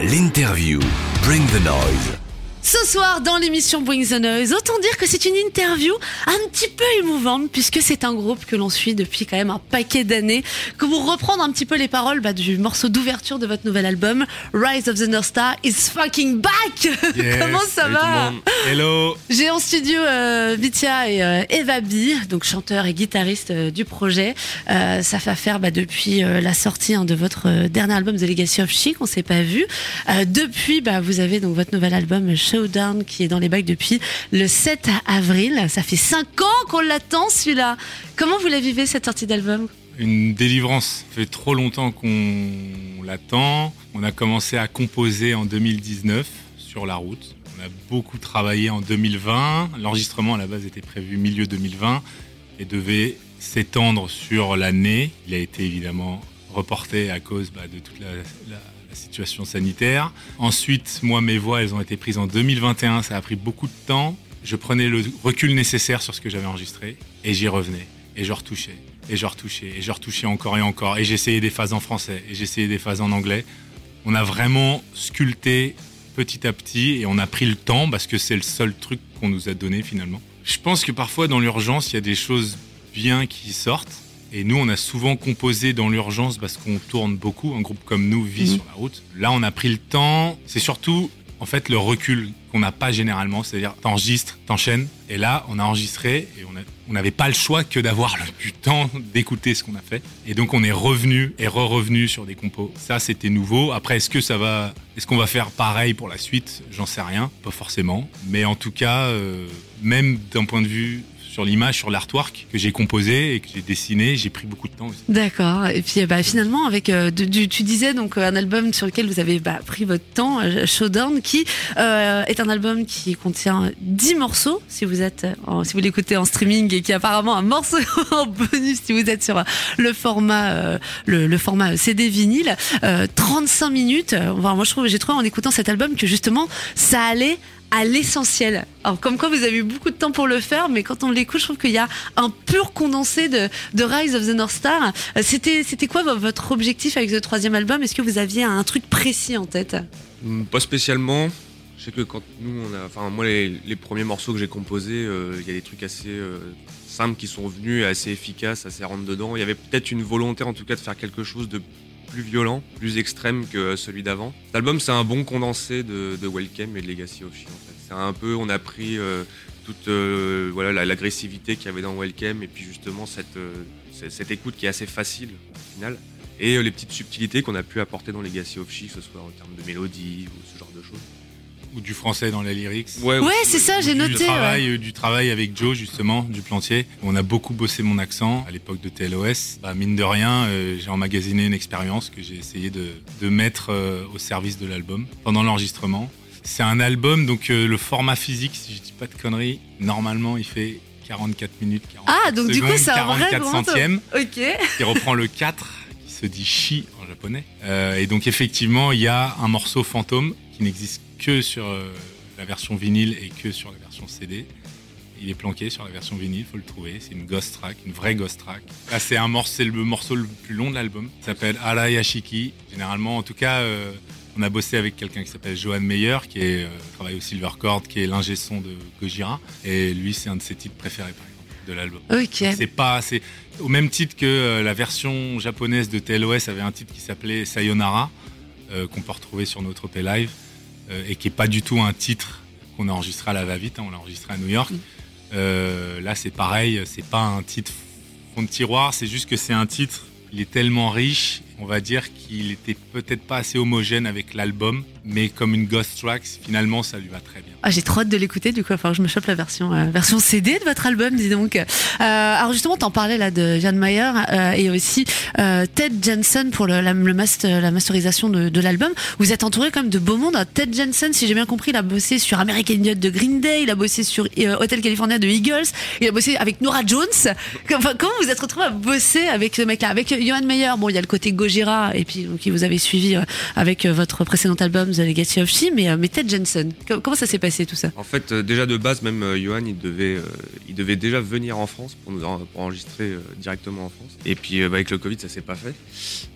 L'interview. Bring the noise. Ce soir, dans l'émission Bring the Noise, autant dire que c'est une interview un petit peu émouvante, puisque c'est un groupe que l'on suit depuis quand même un paquet d'années. Que vous reprendre un petit peu les paroles bah, du morceau d'ouverture de votre nouvel album, Rise of the North Star is fucking back Yes, Comment ça va? Hello J'ai en studio euh, Vitia et euh, Eva B, donc chanteur et guitariste euh, du projet. Euh, ça fait affaire bah, depuis euh, la sortie hein, de votre dernier album The Legacy of Chic, on s'est pas vu. Euh, depuis, bah, vous avez donc votre nouvel album Qui est dans les bacs depuis le 7 avril. Ça fait 5 ans qu'on l'attend celui-là. Comment vous la vivez cette sortie d'album? Une délivrance. Ça fait trop longtemps qu'on l'attend. On a commencé à composer en 2019 sur la route. On a beaucoup travaillé en 2020. L'enregistrement à la base était prévu milieu 2020 et devait s'étendre sur l'année. Il a été évidemment reporté à cause bah, de toute la- la situation sanitaire. Ensuite, moi, mes voix, elles ont été prises en 2021. Ça a pris beaucoup de temps. Je prenais le recul nécessaire sur ce que j'avais enregistré et j'y revenais. Et je retouchais. Et je retouchais. Et je retouchais encore et encore. Et j'essayais des phases en français. Et j'essayais des phases en anglais. On a vraiment sculpté petit à petit et on a pris le temps parce que c'est le seul truc qu'on nous a donné finalement. Je pense que parfois dans l'urgence, il y a des choses bien qui sortent. Et nous, on a souvent composé dans l'urgence parce qu'on tourne beaucoup. Un groupe comme nous vit Mhm. sur la route. Là, on a pris le temps. C'est surtout, en fait, le recul qu'on n'a pas généralement. C'est-à-dire, t'enregistres, t'enchaînes. Et là, on a enregistré et on n'avait pas le choix que d'avoir le du temps d'écouter ce qu'on a fait. Et donc, on est revenu et re-revenu sur des compos. Ça, c'était nouveau. Après, est-ce que ça va, est-ce qu'on va faire pareil pour la suite? J'en sais rien. Pas forcément. Mais en tout cas, euh, même d'un point de vue sur l'image, sur l'artwork que j'ai composé et que j'ai dessiné, j'ai pris beaucoup de temps. D'accord. Et puis bah, finalement, avec euh, tu disais donc euh, un album sur lequel vous avez bah, pris votre temps, euh, Showdown, qui euh, est un album qui contient 10 morceaux si vous êtes, euh, si vous l'écoutez en streaming et qui est apparemment un morceau en bonus si vous êtes sur le format, euh, le, le format CD vinyle. Euh, 35 minutes. Enfin, moi je trouve, j'ai trouvé en écoutant cet album que justement ça allait à l'essentiel. Alors comme quoi vous avez eu beaucoup de temps pour le faire, mais quand on l'écoute, je trouve qu'il y a un pur condensé de, Rise of the North Star. Euh, C'était quoi vo- votre objectif avec ce troisième album? Est-ce que vous aviez un truc précis en tête? Hmm, Pas spécialement. Je sais que quand nous, enfin moi les, les premiers morceaux que j'ai composés, euh, il y a des trucs assez euh, simples qui sont venus, assez efficaces, assez rentre dedans. Il y avait peut-être une volonté en tout cas de faire quelque chose de plus violent, plus extrême que celui d'avant. Cet album, c'est un bon condensé de, de Welcome et de Legacy of She. En fait, c'est un peu, on a pris euh, toute euh, voilà la- l'agressivité qu'il y avait dans Welcome et puis justement cette euh, cette cette écoute qui est assez facile au final et les petites subtilités qu'on a pu apporter dans Legacy of She, que ce soit en termes de mélodie ou ce genre de choses. Ou du français dans les lyrics. Ouais, c'est ça, j'ai du noté. Travail, ouais. Du travail avec Joe, justement, du plantier. On a beaucoup bossé mon accent à l'époque de TLOS. Bah, mine de rien, euh, j'ai emmagasiné une expérience que j'ai essayé de, de mettre euh, au service de l'album pendant l'enregistrement. C'est un album, donc euh, le format physique, si je dis pas de conneries, normalement il fait 44 minutes. 44 Ah, donc du coup, secondes, c'est un vrai 44 grand centièmes Ok. qui reprend le 4, qui se dit chi en japonais. Euh, et donc effectivement, il y a un morceau fantôme qui n'existe que sur euh, la version vinyle et que sur la version CD. Il est planqué sur la version vinyle, faut le trouver. C'est une ghost track, une vraie ghost track. Là, c'est un morceau, le morceau le plus long de l'album. Il s'appelle Ara Yashiki. Généralement, en tout cas, euh, on a bossé avec quelqu'un qui s'appelle Johan Meyer, qui est, euh, travaille au Silvercord, qui est l'ingé son de Gojira. Et lui, c'est un de ses titres préférés, par exemple, de l'album. Ok. C'est pas, c'est au même titre que euh, la version japonaise de TLOS avait un titre qui s'appelait Sayonara, qu'on peut retrouver sur notre OP Live, et qui est pas du tout un titre qu'on a enregistré à la va-vite, hein, on l'a enregistré à New York. Mm. Euh, là, c'est pareil, c'est pas un titre fond de tiroir, c'est juste que c'est un titre, il est tellement riche, on va dire qu'il était peut-être pas assez homogène avec l'album, mais comme une ghost track, finalement, ça lui va très bien. Ah, j'ai trop hâte de l'écouter, du coup, que je me chope la version, euh, version CD de votre album, dis donc. Euh, alors justement, t'en parlais là de Jan Mayer euh, et aussi Ted Jensen pour le, la, masterisation de, l'album. Vous êtes entouré quand même de beau monde. Ted Jensen, si j'ai bien compris, il a bossé sur American Idiot de Green Day, il a bossé sur Hotel California de Eagles, il a bossé avec Nora Jones. Enfin, comment vous êtes retrouvé à bosser avec ce mec-là? Avec Johan Mayer, bon, il y a le côté gauche Gojira et puis qui vous avez suivi euh, avec euh, votre précédent album The Legacy of She, mais, mais Ted Jensen. Comment ça s'est passé tout ça? En fait, déjà de base, même Johan, il devait, il devait déjà venir en France pour nous pour enregistrer directement en France. Et puis bah, avec le Covid, ça s'est pas fait.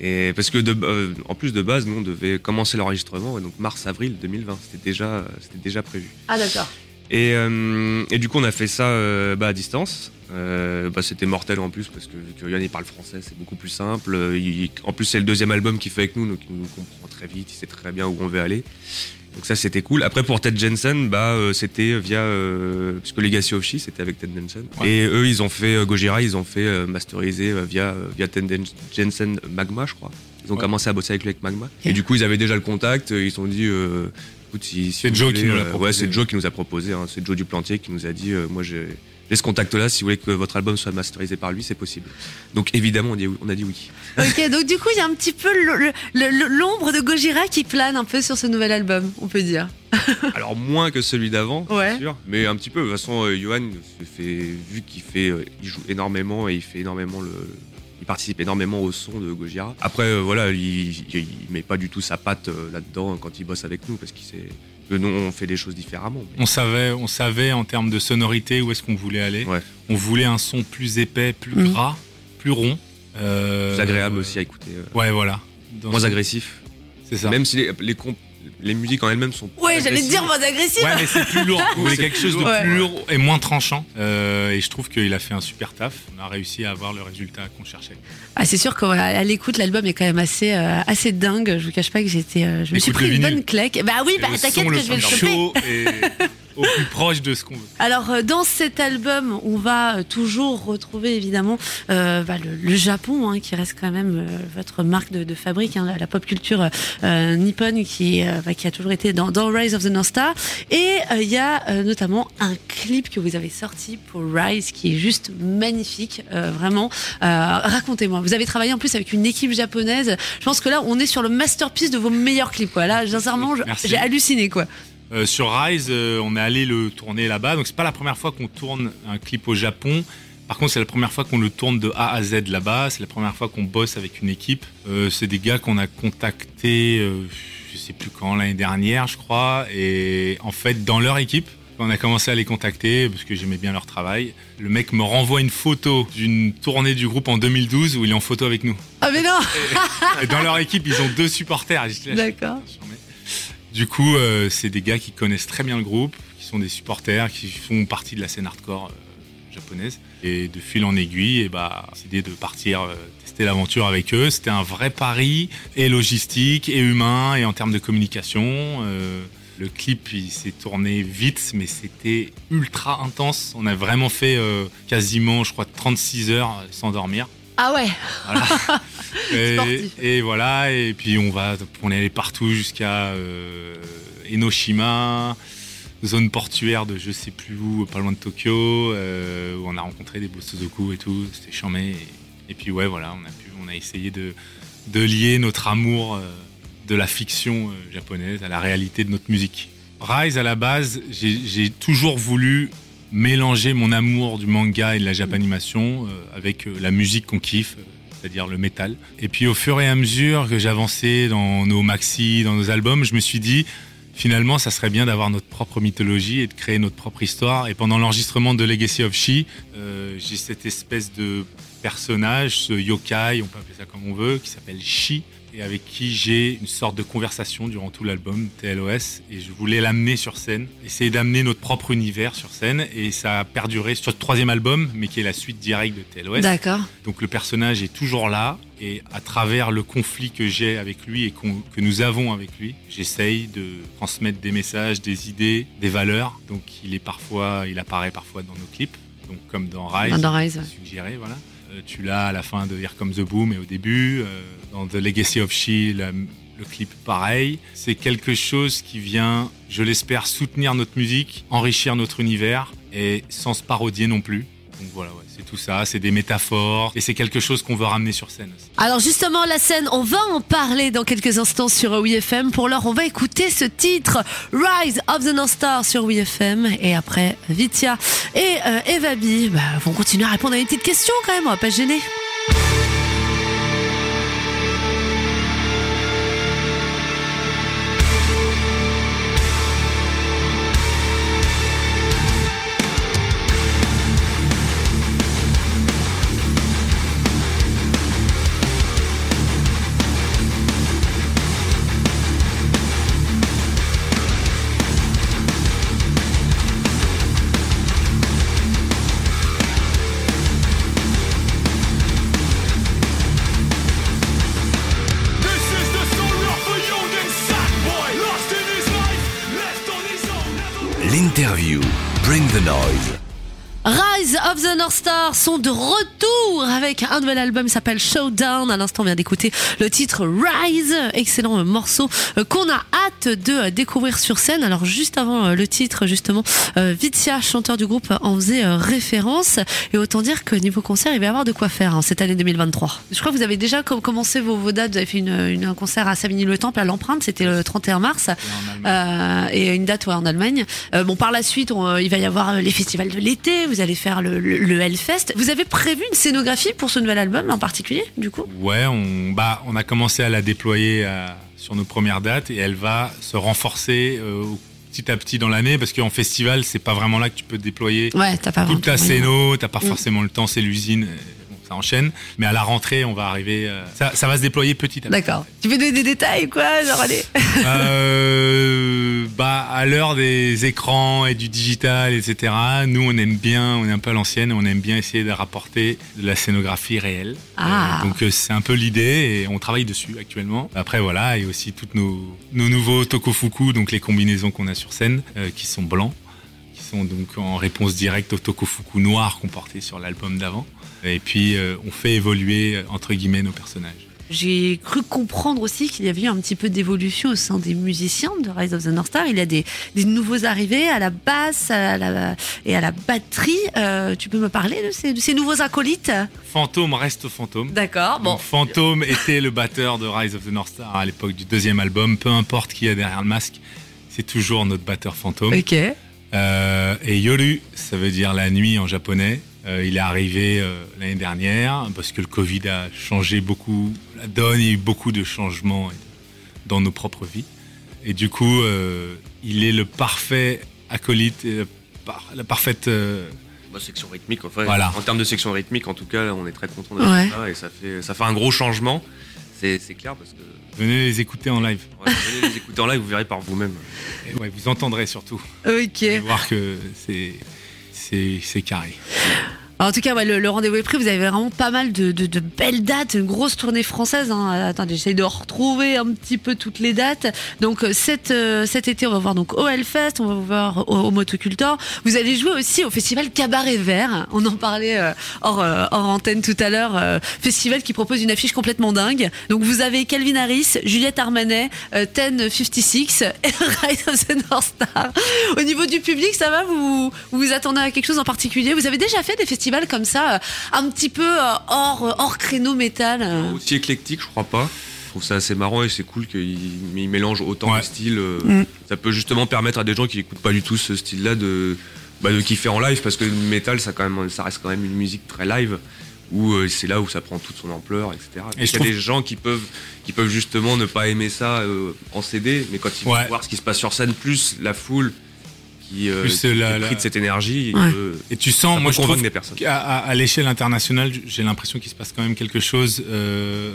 Et parce que de, en plus de base, nous on devait commencer l'enregistrement, donc mars-avril 2020. C'était déjà, c'était déjà prévu. Ah d'accord. Et, et, du coup, on a fait ça bah, à distance. Euh, bah, c'était mortel en plus parce que, que Yann il parle français, c'est beaucoup plus simple. en plus, c'est le deuxième album qu'il fait avec nous, donc il nous comprend très vite, il sait très bien où on veut aller. Donc ça c'était cool. Après pour Ted Jensen, bah euh, c'était via euh, parce que Legacy of She c'était avec Ted Jensen. Et eux ils ont fait Gojira, ils ont fait masteriser via via Ted Jensen Magma je crois. Ils ont commencé à bosser avec lui avec Magma. Et du coup ils avaient déjà le contact. Ils se sont dit écoute si, c'est Joe qui nous l'a proposé. Ouais c'est Joe qui nous a proposé. Hein. C'est Joe du Plantier qui nous a dit moi j'ai j'ai ce contact-là, si vous voulez que votre album soit masterisé par lui, c'est possible. Donc évidemment, on, dit, on a dit oui. Ok, donc du coup, il y a un petit peu l'ombre de Gojira qui plane un peu sur ce nouvel album, on peut dire. Alors moins que celui d'avant, ouais. sûr, mais un petit peu. De toute façon, euh, Johan, fait, vu qu'il fait, euh, il joue énormément et il fait énormément le, il participe énormément au son de Gojira. Après, euh, voilà, il, il, met pas du tout sa patte là-dedans quand il bosse avec nous parce qu'il sait que nous on fait des choses différemment. On savait, on savait en termes de sonorité où est-ce qu'on voulait aller. On voulait un son plus épais, plus mm. gras, plus rond. Euh, plus agréable aussi à écouter. Euh. Ouais, voilà. moins agressif. C'est ça. Même si les, les, les musiques en elles-mêmes sont. Ouais, j'allais te dire moins agressif. Ouais, mais c'est plus lourd. Vous voulez quelque chose de plus lourd et moins tranchant. Euh, et je trouve qu'il a fait un super taf. On a réussi à avoir le résultat qu'on cherchait. Ah, c'est sûr qu'à l'écoute, l'album est quand même assez, euh, assez dingue. Je vous cache pas que j'étais, euh, je me suis pris une bonne claque. Bah oui, bah t'inquiète que je vais le choper au plus proche de ce qu'on veut. Alors, euh, dans cet album, on va euh, toujours retrouver évidemment euh, bah, le, Japon, hein, qui reste quand même votre marque de, fabrique, hein, la, pop culture nippon qui, bah, qui a toujours été dans, dans, Rise of the North Star. Et il y a notamment un clip que vous avez sorti pour Rise qui est juste magnifique, vraiment. Racontez-moi, vous avez travaillé en plus avec une équipe japonaise. Je pense que là, on est sur le masterpiece de vos meilleurs clips. Quoi. Là, sincèrement, j'ai halluciné. quoi. Euh, sur Rise, euh, on est allé le tourner là-bas. Donc c'est pas la première fois qu'on tourne un clip au Japon. Par contre, c'est la première fois qu'on le tourne de A à Z là-bas. C'est la première fois qu'on bosse avec une équipe. Euh, c'est des gars qu'on a contactés, je sais plus quand, l'année dernière, je crois. Et en fait, dans leur équipe, on a commencé à les contacter parce que j'aimais bien leur travail. Le mec me renvoie une photo d'une tournée du groupe en 2012 où il est en photo avec nous. Ah mais non et, dans leur équipe, ils ont deux supporters. D'accord. Du coup, euh, c'est des gars qui connaissent très bien le groupe, qui sont des supporters, qui font partie de la scène hardcore euh, japonaise. Et de fil en aiguille, et bah, décidé de partir euh, tester l'aventure avec eux. C'était un vrai pari, et logistique, et humain, et en termes de communication. le clip, il s'est tourné vite, mais c'était ultra intense. On a vraiment fait quasiment, je crois, 36 heures sans dormir. Ah ouais. et, voilà, et puis on va, on est allé partout jusqu'à euh, Enoshima, zone portuaire de je sais plus où, pas loin de Tokyo, euh, où on a rencontré des Bosozoku et tout, c'était charmé. Et, puis ouais, voilà, on a pu, on a essayé de, de lier notre amour euh, de la fiction japonaise à la réalité de notre musique. Rise à la base, j'ai toujours voulu mélanger mon amour du manga et de la japanimation euh, avec euh, la musique qu'on kiffe, euh, c'est-à-dire le métal. Et puis au fur et à mesure que j'avançais dans nos maxi, dans nos albums, je me suis dit finalement ça serait bien d'avoir notre propre mythologie et de créer notre propre histoire. Et pendant l'enregistrement de Legacy of She, j'ai cette espèce de personnage, ce yokai, on peut appeler ça comme on veut, qui s'appelle Shi, et avec qui j'ai une sorte de conversation durant tout l'album TLOS et je voulais l'amener sur scène, essayer d'amener notre propre univers sur scène et ça a perduré sur le troisième album mais qui est la suite directe de TLOS. D'accord. Donc le personnage est toujours là et à travers le conflit que j'ai avec lui et que nous avons avec lui, j'essaye de transmettre des messages, des idées, des valeurs. Donc il est parfois, il apparaît parfois dans nos clips, donc comme dans Rise, dans Rise. suggéré, voilà. Euh, tu l'as à la fin de Here Comes the Boom et au début. Euh, dans The Legacy of She, le clip pareil. C'est quelque chose qui vient, je l'espère, soutenir notre musique, enrichir notre univers et sans se parodier non plus. Donc voilà, c'est tout ça, c'est des métaphores et c'est quelque chose qu'on veut ramener sur scène aussi. Alors justement, la scène, on va en parler dans quelques instants sur WeFM. Pour l'heure, on va écouter ce titre, Rise of the North Star sur WeFM. Et après, Vitia et euh, Eva B bah, vont continuer à répondre à une petite question quand même, on va pas se gêner. L'interview. Bring the noise. Rise of the North Star sont de retour avec un nouvel album qui s'appelle Showdown. À l'instant, on vient d'écouter le titre Rise, excellent morceau euh, qu'on a hâte de euh, découvrir sur scène. Alors juste avant euh, le titre, justement, Vitia, chanteur du groupe, en faisait référence. Et autant dire que niveau concert, il va y avoir de quoi faire hein, cette année 2023. Je crois que vous avez déjà commencé vos, vos dates. Vous avez fait une, une un concert à Savigny-le-Temple à l'Empreinte, c'était le 31 mars, euh, et une date ouais, en Allemagne. Euh, bon, par la suite, on, il va y avoir les festivals de l'été vous allez faire le, le, Hellfest. Vous avez prévu une scénographie pour ce nouvel album en particulier, du coup? Ouais, on, bah, on a commencé à la déployer euh, sur nos premières dates et elle va se renforcer euh, petit à petit dans l'année parce qu'en festival, c'est pas vraiment là que tu peux déployer ouais, pas toute ta scéno, t'as pas mm. forcément le temps, c'est l'usine ça enchaîne. Mais à la rentrée, on va arriver. Euh, ça, ça, va se déployer petit à petit. D'accord. Tu veux donner des détails, quoi Genre, allez. euh, bah, à l'heure des écrans et du digital, etc., nous, on aime bien, on est un peu à l'ancienne, on aime bien essayer de rapporter de la scénographie réelle. Ah. Euh, donc, c'est un peu l'idée et on travaille dessus actuellement. Après, voilà, et aussi toutes nos, nos nouveaux tokofuku, donc les combinaisons qu'on a sur scène, qui sont blancs qui sont donc en réponse directe au tokofuku noir qu'on portait sur l'album d'avant. Et puis, euh, on fait évoluer, entre guillemets, nos personnages. J'ai cru comprendre aussi qu'il y avait eu un petit peu d'évolution au sein des musiciens de Rise of the North Star. Il y a des, des nouveaux arrivés à la basse à la, et à la batterie. Euh, tu peux me parler de ces, de ces, nouveaux acolytes? Fantôme reste fantôme. D'accord. Bon. Fantôme était le batteur de Rise of the North Star à l'époque du deuxième album. Peu importe qui est derrière le masque, c'est toujours notre batteur fantôme. Ok. Euh, et Yoru, ça veut dire la nuit en japonais. Euh, il est arrivé euh, l'année dernière parce que le Covid a changé beaucoup la donne, il y a eu beaucoup de changements dans nos propres vies. Et du coup, euh, il est le parfait acolyte, la parfaite bah, section rythmique. Enfin, voilà. En termes de section rythmique, en tout cas, on est très content de ça et ça fait, ça fait un gros changement. C'est clair parce que. Venez les écouter en live. venez les écouter en live, vous verrez par vous-même. Ouais, vous entendrez surtout. Ok. Vous voir que c'est carré. En tout cas, le, rendez-vous est pris. Vous avez vraiment pas mal de, belles dates, une grosse tournée française. Hein. Attendez, j'essaie de retrouver un petit peu toutes les dates. Donc euh, cet, euh, cet été, on va voir donc au Hellfest, on va voir au, Motocultor. Vous allez jouer aussi au festival Cabaret Vert. On en parlait euh, hors, antenne tout à l'heure. festival qui propose une affiche complètement dingue. Donc vous avez Calvin Harris, Juliette Armanet, Ten 56 et Rise of the North Star. Au niveau du public, ça va? Vous vous attendez à quelque chose en particulier? Vous avez déjà fait des festivals comme ça, euh, un petit peu euh, hors, euh, hors créneau métal. Aussi éclectique, je crois pas. Je trouve ça assez marrant et c'est cool qu'il mélange autant de styles. Mm. Ça peut justement permettre à des gens qui n'écoutent pas du tout ce style-là de, bah, de kiffer en live parce que le métal, ça, quand même, ça reste quand même une musique très live où c'est là où ça prend toute son ampleur, etc. Et il y a des gens qui peuvent, qui peuvent justement ne pas aimer ça en CD, mais quand ils vont voir ce qui se passe sur scène, plus la foule, qui, euh, de cette énergie. et tu sens, moi je trouve des personnes. À, à l'échelle internationale, j'ai l'impression qu'il se passe quand même quelque chose euh,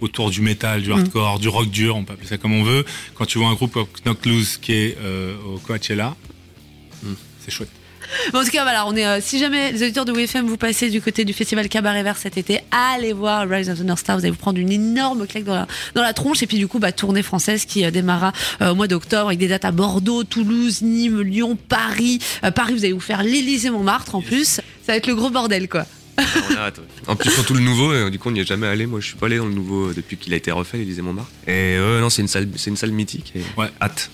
autour du métal, du mm. hardcore, du rock dur, on peut appeler ça comme on veut. Quand tu vois un groupe comme Knock Loose qui est euh, au Coachella, mm. c'est chouette en tout cas, voilà, on est. Euh, si jamais les auditeurs de WFM vous passez du côté du festival Cabaret Vert cet été, allez voir Rise of the North Star. Vous allez vous prendre une énorme claque dans la, dans la tronche. Et puis du coup, bah, tournée française qui euh, démarra euh, au mois d'octobre avec des dates à Bordeaux, Toulouse, Nîmes, Lyon, Paris. Paris, vous allez vous faire l'Élysée Montmartre en plus. Ça va être le gros bordel, quoi. en plus, surtout le nouveau, du coup, on n'y est jamais allé. Moi, je suis pas allé dans le nouveau depuis qu'il a été refait, l'Élysée Montmartre. Et non, c'est une salle, c'est une salle mythique. Et ouais. Hâte.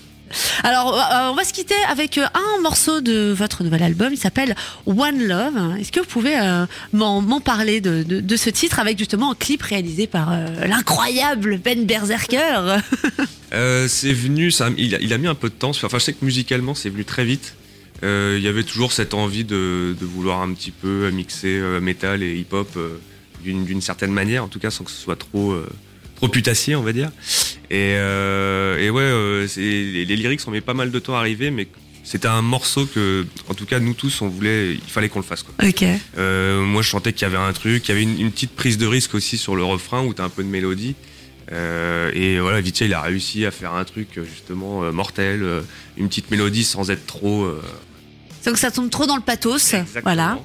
Alors, euh, on va se quitter avec euh, un morceau de votre nouvel album. Il s'appelle One Love. Est-ce que vous pouvez euh, m'en parler de, ce titre avec justement un clip réalisé par l'incroyable Ben Berserker? C'est venu, ça, il a, mis un peu de temps. Enfin, je sais que musicalement, c'est venu très vite. Il y avait toujours cette envie de, vouloir un petit peu mixer métal et hip-hop d'une certaine manière, en tout cas sans que ce soit trop trop putassier, on va dire. Et, euh, et ouais, euh, les, les, lyrics ont mis pas mal de temps à arriver, mais c'était un morceau que, en tout cas, nous tous, on voulait, il fallait qu'on le fasse. Quoi. Ok. Euh, moi, je sentais qu'il y avait un truc, il y avait une, petite prise de risque aussi sur le refrain où t'as un peu de mélodie. Euh, et voilà, Vitya, il a réussi à faire un truc justement mortel, une petite mélodie sans être trop. Donc ça tombe trop dans le pathos. Voilà.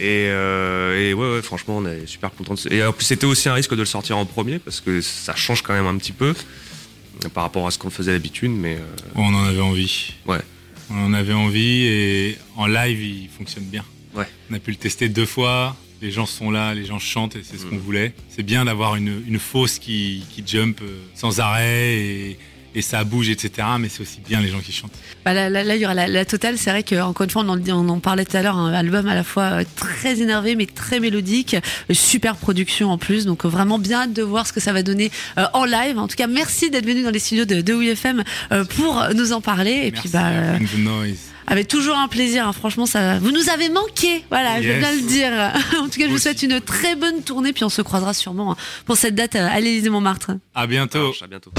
Et, et ouais, ouais, franchement, on est super content. De... Et en plus, c'était aussi un risque de le sortir en premier parce que ça change quand même un petit peu par rapport à ce qu'on faisait d'habitude, mais. On en avait envie. Ouais. On en avait envie et en live, il fonctionne bien. Ouais. On a pu le tester deux fois. Les gens sont là, les gens chantent et c'est ce Mm. qu'on voulait. C'est bien d'avoir une, une fosse qui, qui jump euh, sans arrêt et, et ça bouge, etc. Mais c'est aussi bien les gens qui chantent. Bah là, là, là, il y aura la, la totale. C'est vrai qu'encore une fois, on en, on en parlait tout à l'heure, un album à la fois euh, très énervé mais très mélodique, euh, super production en plus. Donc euh, vraiment bien hâte de voir ce que ça va donner en live. En tout cas, merci d'être venu dans les studios de, de WFM pour nous en parler. Et Merci puis bah, avec toujours un plaisir. Hein. Franchement, ça, vous nous avez manqué. Voilà, je vais bien le dire. en tout cas, je vous, souhaite une très bonne tournée, puis on se croisera sûrement hein, pour cette date à l'Élysée Montmartre. À bientôt. À bientôt.